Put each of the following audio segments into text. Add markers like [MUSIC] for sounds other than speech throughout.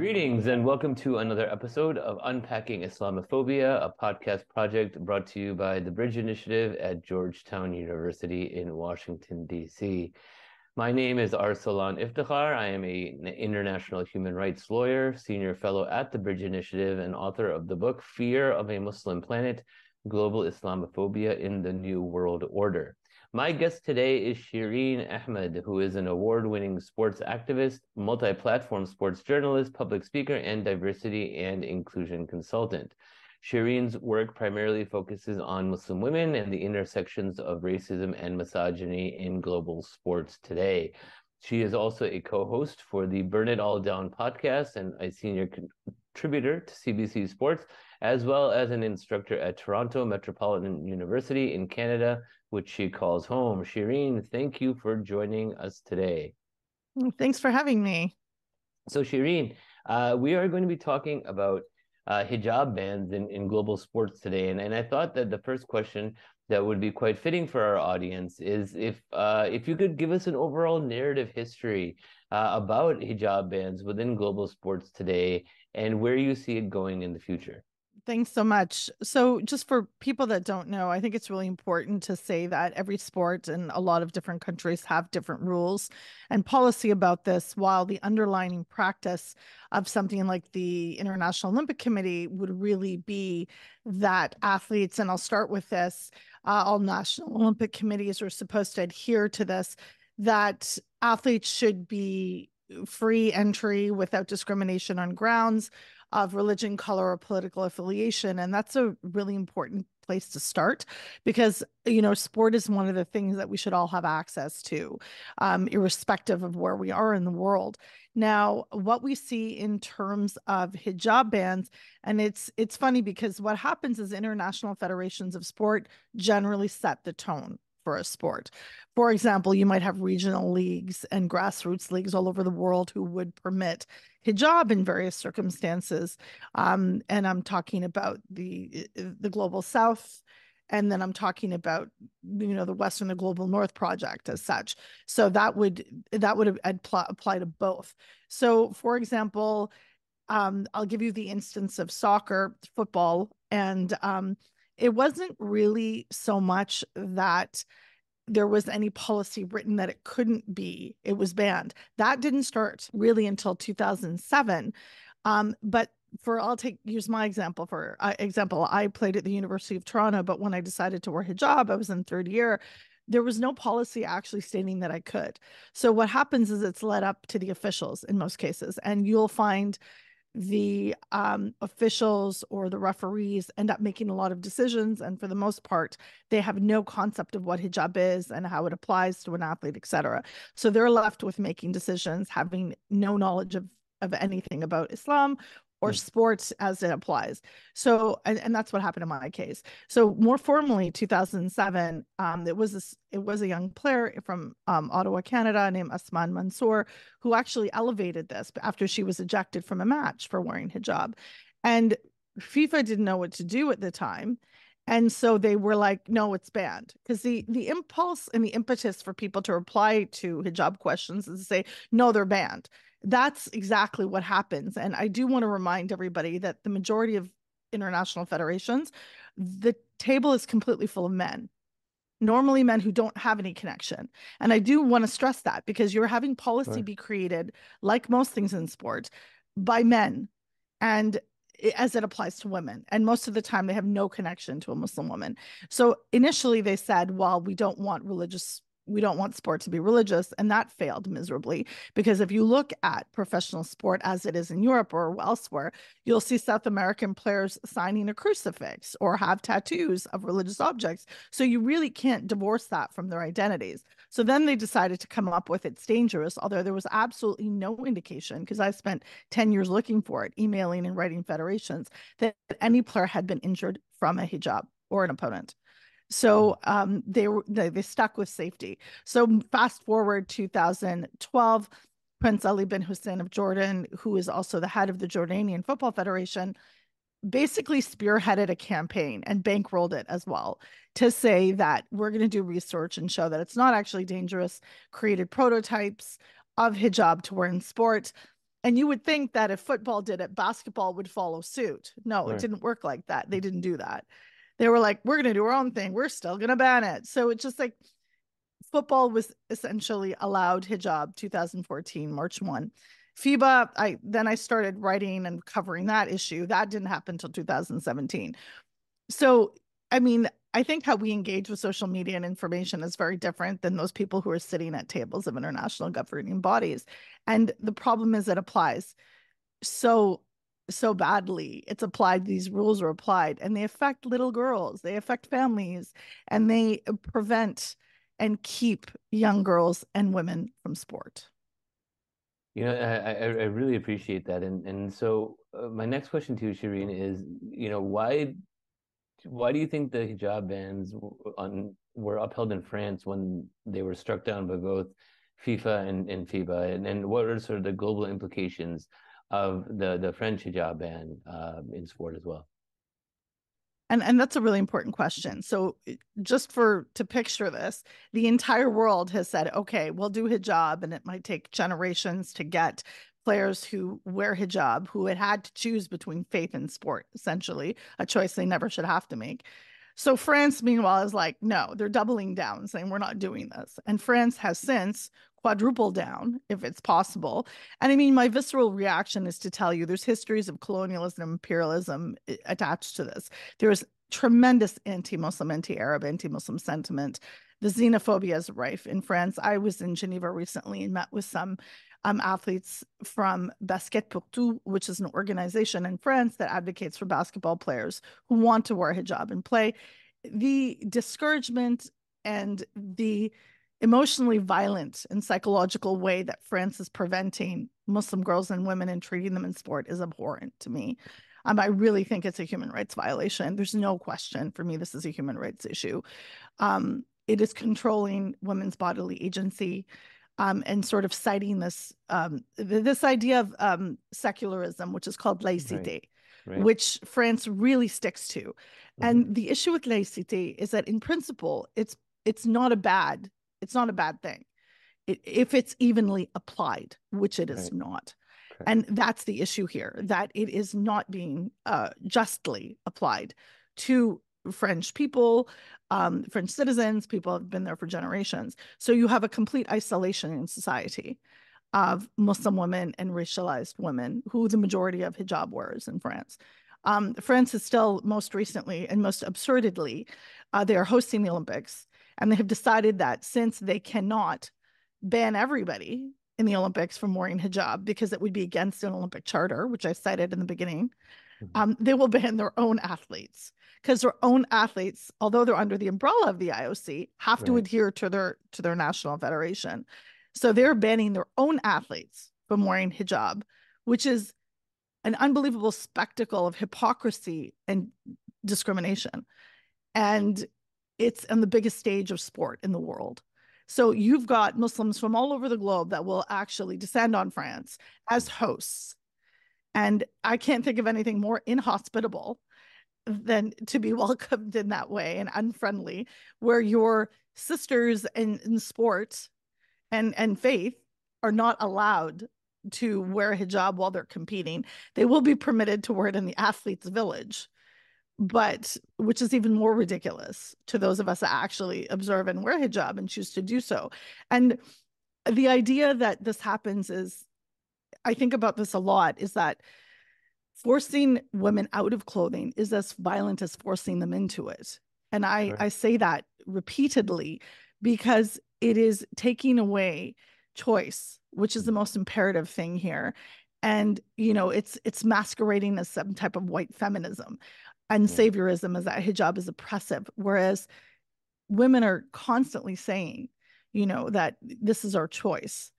Greetings and welcome to another episode of Unpacking Islamophobia, a podcast project brought to you by the Bridge Initiative at Georgetown University in Washington, D.C. My name is Arsalan Iftikhar. I am a, an international human rights lawyer, senior fellow at the Bridge Initiative, and author of the book Fear of a Muslim Planet Global Islamophobia in the New World Order. My guest today is Shireen Ahmed, who is an award winning sports activist, multi platform sports journalist, public speaker, and diversity and inclusion consultant. Shireen's work primarily focuses on Muslim women and the intersections of racism and misogyny in global sports today. She is also a co host for the Burn It All Down podcast and a senior contributor to CBC Sports, as well as an instructor at Toronto Metropolitan University in Canada which she calls home. Shireen, thank you for joining us today. Thanks for having me. So, Shireen, uh, we are going to be talking about uh, hijab bans in, in global sports today. And, and I thought that the first question that would be quite fitting for our audience is if uh, if you could give us an overall narrative history uh, about hijab bans within global sports today and where you see it going in the future. Thanks so much. So, just for people that don't know, I think it's really important to say that every sport and a lot of different countries have different rules and policy about this, while the underlying practice of something like the International Olympic Committee would really be that athletes, and I'll start with this uh, all national Olympic committees are supposed to adhere to this, that athletes should be free entry without discrimination on grounds of religion, color, or political affiliation. And that's a really important place to start because you know sport is one of the things that we should all have access to um, irrespective of where we are in the world now what we see in terms of hijab bans and it's it's funny because what happens is international federations of sport generally set the tone for a sport. For example, you might have regional leagues and grassroots leagues all over the world who would permit hijab in various circumstances. Um, and I'm talking about the the global south and then i'm talking about you know the western the global north project as such so that would that would apply to both so for example um, i'll give you the instance of soccer football and um, it wasn't really so much that there was any policy written that it couldn't be it was banned. That didn't start really until 2007 um, but for i'll take use my example for uh, example i played at the university of toronto but when i decided to wear hijab i was in third year there was no policy actually stating that i could. So what happens is it's led up to the officials in most cases and you'll find the um, officials or the referees end up making a lot of decisions and for the most part they have no concept of what hijab is and how it applies to an athlete etc so they're left with making decisions having no knowledge of of anything about islam or sports as it applies. So, and, and that's what happened in my case. So, more formally, 2007, um, it was this, it was a young player from um, Ottawa, Canada, named Asmahan Mansour, who actually elevated this after she was ejected from a match for wearing hijab, and FIFA didn't know what to do at the time. And so they were like, no, it's banned. Because the the impulse and the impetus for people to reply to hijab questions is to say, no, they're banned that's exactly what happens. And I do want to remind everybody that the majority of international federations, the table is completely full of men. Normally, men who don't have any connection. And I do want to stress that because you're having policy right. be created, like most things in sport, by men. And as it applies to women. And most of the time, they have no connection to a Muslim woman. So initially, they said, well, we don't want religious we don't want sport to be religious and that failed miserably because if you look at professional sport as it is in Europe or elsewhere you'll see South American players signing a crucifix or have tattoos of religious objects so you really can't divorce that from their identities so then they decided to come up with it's dangerous although there was absolutely no indication because I spent 10 years looking for it emailing and writing federations that any player had been injured from a hijab or an opponent. So um, they were they, they stuck with safety. So fast forward 2012, Prince Ali bin Hussein of Jordan, who is also the head of the Jordanian Football Federation, basically spearheaded a campaign and bankrolled it as well to say that we're going to do research and show that it's not actually dangerous, created prototypes of hijab to wear in sport. And you would think that if football did it, basketball would follow suit. No, Right. it didn't work like that. They didn't do that. They were like, we're going to do our own thing. We're still going to ban it. So it's just like football was essentially allowed hijab 2014, March 1. FIBA, I then I started writing and covering that issue. That didn't happen until 2017. So, I mean, I think how we engage with social media and information is very different than those people who are sitting at tables of international governing bodies. And the problem is it applies so so badly. It's applied, these rules are applied, and they affect little girls, they affect families, and they prevent and keep young girls and women from sport. You know, I, I, I really appreciate that. And and so uh, my next question to you, Shireen, is, you know, why why do you think the hijab bans on were upheld in France when they were struck down by both FIFA and, and FIBA? And, and what are sort of the global implications of the, the French hijab ban uh, in sport as well? And and that's a really important question. So eh, just for to picture this, the entire world has said, okay, we'll do hijab, and it might take generations to get players who wear hijab who had had to choose between faith and sport, essentially, a choice they never should have to make. So France, meanwhile, is like, no, they're doubling down, saying we're not doing this. And France has since quadrupled down, if it's possible. And I mean, my visceral reaction is to tell you there's histories of colonialism and imperialism eh, attached to this. There's tremendous anti-Muslim, anti-Arab, anti-Muslim sentiment. The xenophobia is rife in France. I was in Geneva recently and met with some um, athletes from Basket pour Tous, which is an organization in France that advocates for basketball players who want to wear hijab and play. The discouragement and the emotionally violent and psychological way that France is preventing Muslim girls and women and treating them in sport is abhorrent to me. Um, I really think it's a human rights violation. There's no question for me, this is a human rights issue. Um, it is controlling women's bodily agency um, and sort of citing this um, th- this idea of um, secularism, which is called laïcité, Right. which France really sticks to. Mhm. And the issue with laïcité is that in principle, it's it's not a bad it's not a bad thing if it's evenly applied, which it is Right. not. Correct. And that's the issue here that it is not being uh, justly applied to French people, um, French citizens, people have been there for generations. So you have a complete isolation in society of Muslim women and racialized women, who the majority of hijab wearers in France. Um, France is still most recently and most absurdly, uh, they are hosting the Olympics, and they have decided that since they cannot ban everybody in the Olympics from wearing hijab because it would be against an Olympic charter, which I cited in the beginning, Mhm. um, they will ban their own athletes because their own athletes, although they're under the umbrella of the IOC, have to adhere to their to their national federation. So they're banning their own athletes from wearing hijab, which is an unbelievable spectacle of hypocrisy and discrimination. And it's on the biggest stage of sport in the world. So you've got Muslims from all over the globe that will actually descend on France as hosts. And I can't think of anything more inhospitable than to be [LAUGHS] welcomed in that way and unfriendly, where your sisters in, in sport and, and faith are not allowed to wear a hijab while they're competing. They will be permitted to wear it in the athletes' village, but which is even more ridiculous to those of us that actually observe and wear hijab and choose to do so. And the idea that this happens is, I think about this a lot, is that forcing women out of clothing is as violent as forcing them into it. And I. I say that repeatedly because it is taking away choice, which is the mm. most imperative thing here. And you know, it's it's masquerading as some type of white feminism and saviorism as that hijab is oppressive. Whereas women are constantly saying, you know, that this is our choice.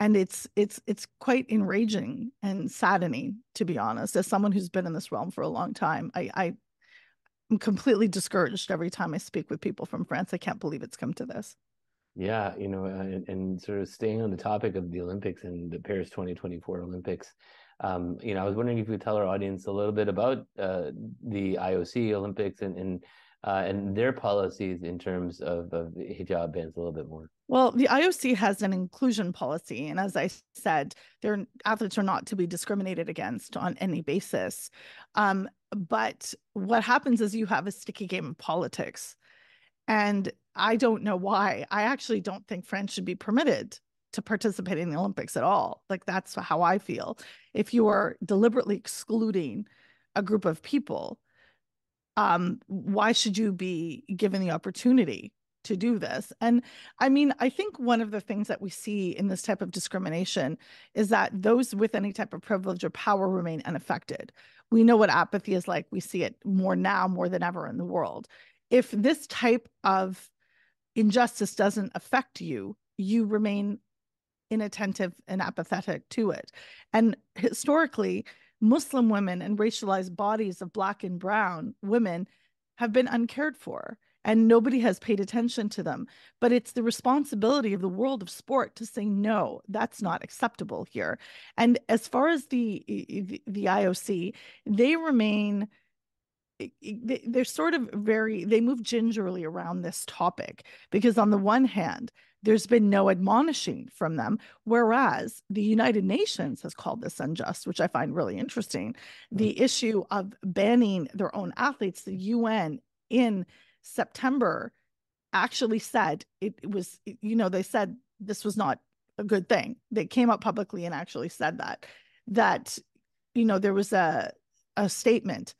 And it's it's it's quite enraging and saddening, to be honest. As someone who's been in this realm for a long time, I, I am completely discouraged every time I speak with people from France. I can't believe it's come to this. Yeah, you know, uh, and, and sort of staying on the topic of the Olympics and the Paris 2024 Olympics, um, you know, I was wondering if you could tell our audience a little bit about uh, the IOC Olympics and, and uh, and their policies in terms of, of hijab bans a little bit more. Well, the IOC has an inclusion policy. And as I said, their athletes are not to be discriminated against on any basis. Um, but what happens is you have a sticky game of politics. And I don't know why. I actually don't think France should be permitted to participate in the Olympics at all. Like that's how I feel. If you are deliberately excluding a group of people, um, why should you be given the opportunity to do this? And I mean, I think one of the things that we see in this type of discrimination is that those with any type of privilege or power remain unaffected. We know what apathy is like. We see it more now, more than ever in the world. If this type of injustice doesn't affect you, you remain inattentive and apathetic to it. And historically, Muslim women and racialized bodies of Black and Brown women have been uncared for and nobody has paid attention to them. But it's the responsibility of the world of sport to say, no, that's not acceptable here. And as far as the, the, the IOC, they remain they're sort of very they move gingerly around this topic because on the one hand there's been no admonishing from them. Whereas the United Nations has called this unjust, which I find really interesting. The mm-hmm. issue of banning their own athletes, the UN in September actually said it, it was, you know, they said this was not a good thing. They came up publicly and actually said that, that, you know, there was a, a statement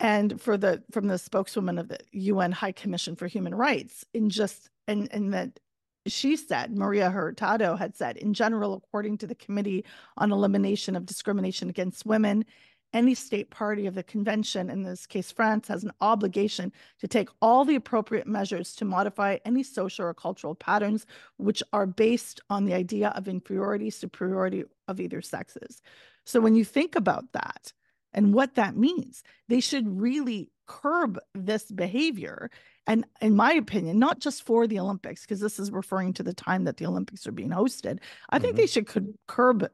and for the from the spokeswoman of the UN High Commission for Human Rights in just and and that she said, Maria Hurtado had said, in general, according to the Committee on Elimination of Discrimination Against Women, any state party of the convention, in this case France, has an obligation to take all the appropriate measures to modify any social or cultural patterns which are based on the idea of inferiority, superiority of either sexes. So when you think about that and what that means, they should really curb this behavior and in my opinion not just for the olympics because this is referring to the time that the olympics are being hosted i think mm-hmm. they should curb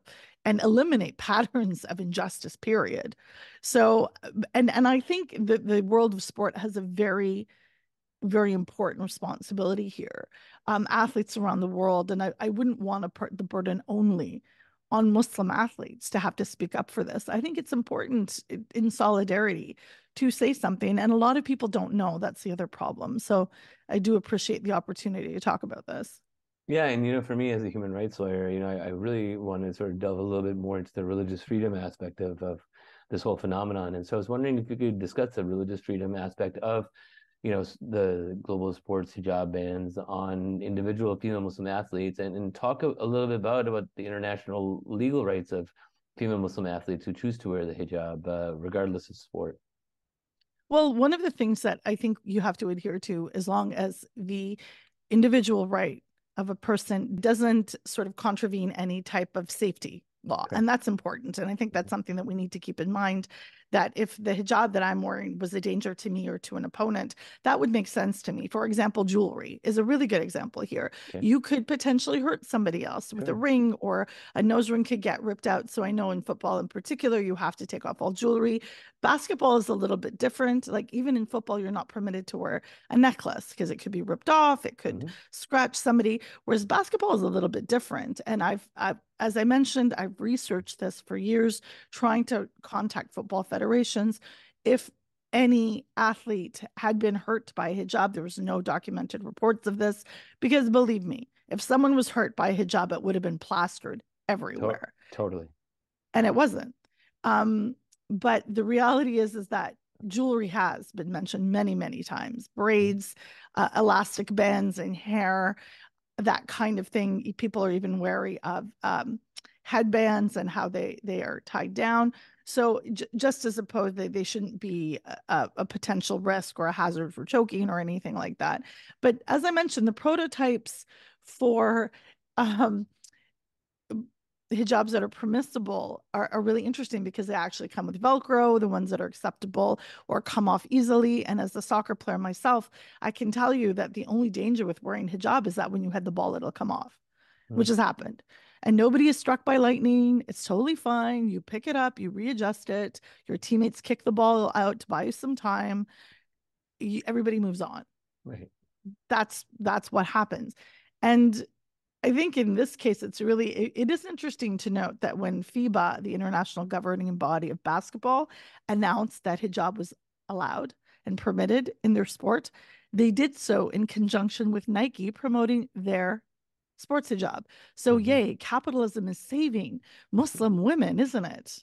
and eliminate [LAUGHS] patterns of injustice period so and and i think that the world of sport has a very very important responsibility here um, athletes around the world and i, I wouldn't want to put the burden only on muslim athletes to have to speak up for this i think it's important in solidarity to say something. And a lot of people don't know that's the other problem. So I do appreciate the opportunity to talk about this. Yeah, and you know, for me as a human rights lawyer, you know, I, I really want to sort of delve a little bit more into the religious freedom aspect of of this whole phenomenon. And so I was wondering if you could discuss the religious freedom aspect of, you know, the global sports hijab bans on individual female Muslim athletes, and, and talk a, a little bit about about the international legal rights of female Muslim athletes who choose to wear the hijab, uh, regardless of sport. Well, one of the things that I think you have to adhere to, as long as the individual right of a person doesn't sort of contravene any type of safety law. Okay. And that's important. And I think that's something that we need to keep in mind that if the hijab that I'm wearing was a danger to me or to an opponent, that would make sense to me. For example, jewelry is a really good example here. Okay. You could potentially hurt somebody else with a ring or a nose ring could get ripped out. So I know in football in particular, you have to take off all jewelry. Basketball is a little bit different. Like even in football, you're not permitted to wear a necklace because it could be ripped off, it could mm-hmm. scratch somebody. Whereas basketball is a little bit different. And I've, I've as I mentioned, I've researched this for years, trying to contact football federations. If any athlete had been hurt by hijab, there was no documented reports of this. Because believe me, if someone was hurt by hijab, it would have been plastered everywhere. Totally. And it wasn't. Um, but the reality is, is that jewelry has been mentioned many, many times. Mm-hmm. Braids, uh, elastic bands in hair, that kind of thing. People are even wary of um, headbands and how they they are tied down. So j- just as opposed they, they shouldn't be a, a, potential risk or a hazard for choking or anything like that. But as I mentioned, the prototypes for um, hijabs that are permissible are, are really interesting because they actually come with Velcro, the ones that are acceptable or come off easily. And as a soccer player myself, I can tell you that the only danger with wearing hijab is that when you head the ball, it'll come off, mm. which has happened. And nobody is struck by lightning. It's totally fine. You pick it up, you readjust it. Your teammates kick the ball out to buy you some time. everybody moves on. Right. That's that's what happens. And I think in this case, it's really it, it is interesting to note that when FIBA, the international governing body of basketball, announced that hijab was allowed and permitted in their sport, they did so in conjunction with Nike promoting their sports hijab. So, mm-hmm. yay, capitalism is saving Muslim women, isn't it?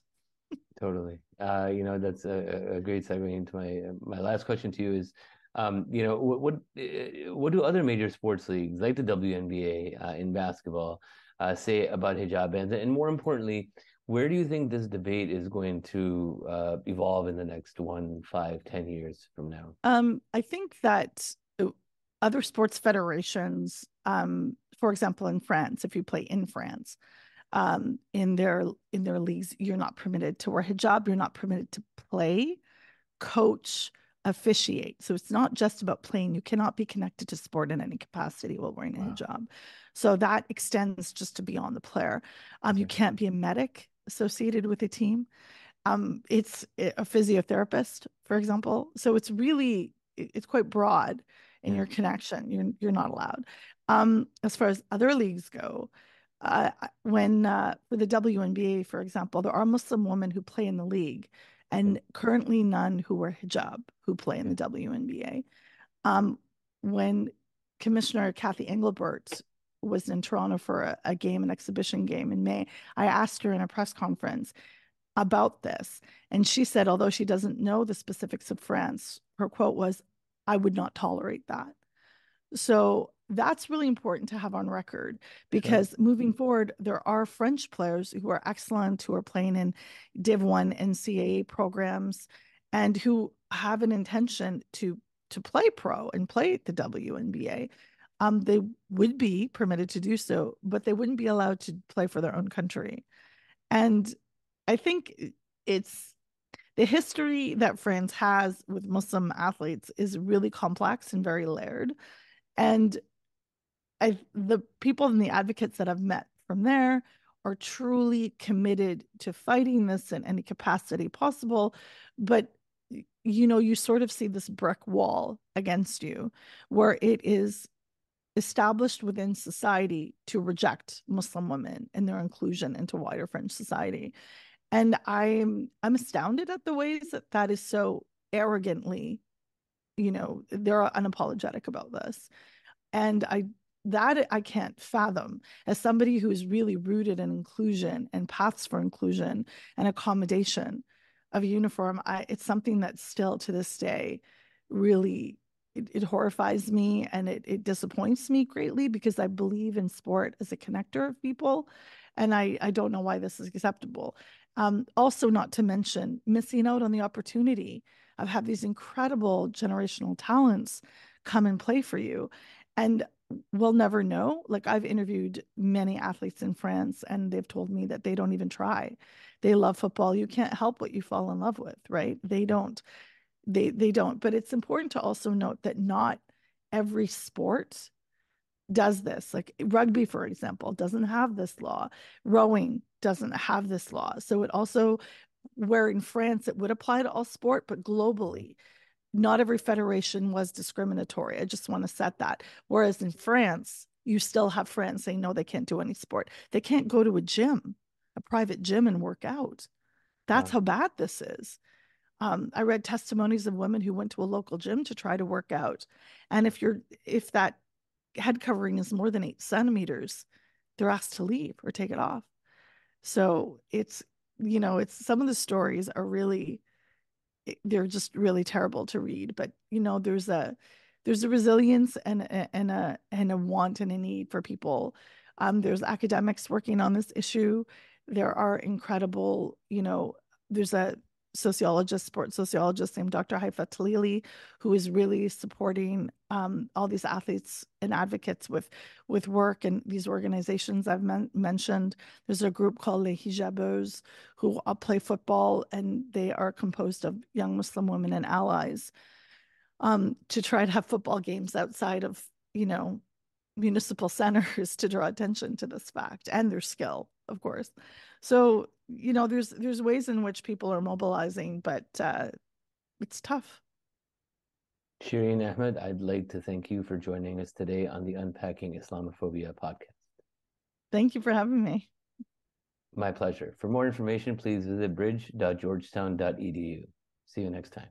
Totally. Uh, you know, that's a, a great segue into my my last question to you is, um, you know, what what, uh, what do other major sports leagues like the WNBA uh, in basketball uh, say about hijab bans, and more importantly, where do you think this debate is going to uh, evolve in the next one, five, ten years from now? Um, I think that uh, other sports federations, um, for example, in France, if you play in France, um, in their in their leagues, you're not permitted to wear hijab. You're not permitted to play, coach, officiate. So it's not just about playing. You cannot be connected to sport in any capacity while wearing wow. a hijab. So that extends just to beyond the player. Um. You can't be a medic associated with a team. Um, it's a physiotherapist, for example. So it's really it's quite broad in yeah. your connection. You're you're not allowed. Um, as far as other leagues go, uh, when uh, for the WNBA, for example, there are Muslim women who play in the league, and currently none who wear hijab who play in the WNBA. Um, when Commissioner Cathy Engelbert was in Toronto for a, a game, an exhibition game in May, I asked her in a press conference about this, and she said, although she doesn't know the specifics of France, her quote was, "I would not tolerate that." So that's really important to have on record because sure. moving forward, there are French players who are excellent, who are playing in Div 1 NCAA programs, and who have an intention to to play pro and play the WNBA. Um, they would be permitted to do so, but they wouldn't be allowed to play for their own country. And I think it's the history that France has with Muslim athletes is really complex and very layered. And I the people and the advocates that I've met from there are truly committed to fighting this in any capacity possible. But you know, you sort of see this brick wall against you where it is established within society to reject Muslim women and their inclusion into wider French society. And I'm I'm astounded at the ways that that is so arrogantly, you know, they're unapologetic about this. And I that I can't fathom as somebody who is really rooted in inclusion and paths for inclusion and accommodation of uniform. I, it's something that still to this day really it, it horrifies me and it, it disappoints me greatly because I believe in sport as a connector of people. And I, I don't know why this is acceptable. Um, also, not to mention missing out on the opportunity of have these incredible generational talents come and play for you. And we'll never know. Like I've interviewed many athletes in France and they've told me that they don't even try. They love football. You can't help what you fall in love with, right? They don't they they don't. But it's important to also note that not every sport does this. Like rugby for example doesn't have this law. Rowing doesn't have this law. So it also where in France it would apply to all sport, but globally not every federation was discriminatory. I just want to set that. Whereas in France, you still have France saying, no, they can't do any sport. They can't go to a gym, a private gym, and work out. That's how bad this is. Um, I read testimonies of women who went to a local gym to try to work out. And if you're if that head covering is more than eight centimeters, they're asked to leave or take it off. So it's, you know, it's some of the stories are really they're just really terrible to read but you know there's a there's a resilience and a, and a and a want and a need for people um, there's academics working on this issue there are incredible you know there's a sociologist, sports sociologist named Dr. Haifa Tlili, who is really supporting um, all these athletes and advocates with with work and these organizations I've men- mentioned. There's a group called Les Hijabeuses who play football, and they are composed of young Muslim women and allies um, to try to have football games outside of you know municipal [LAUGHS] centers to draw attention to this fact and their skill, of course. So you know there's there's ways in which people are mobilizing but uh it's tough Shireen Ahmed, I'd like to thank you for joining us today on the Unpacking Islamophobia podcast. Thank you for having me. My pleasure. For more information, please visit bridge.georgetown.edu. See you next time.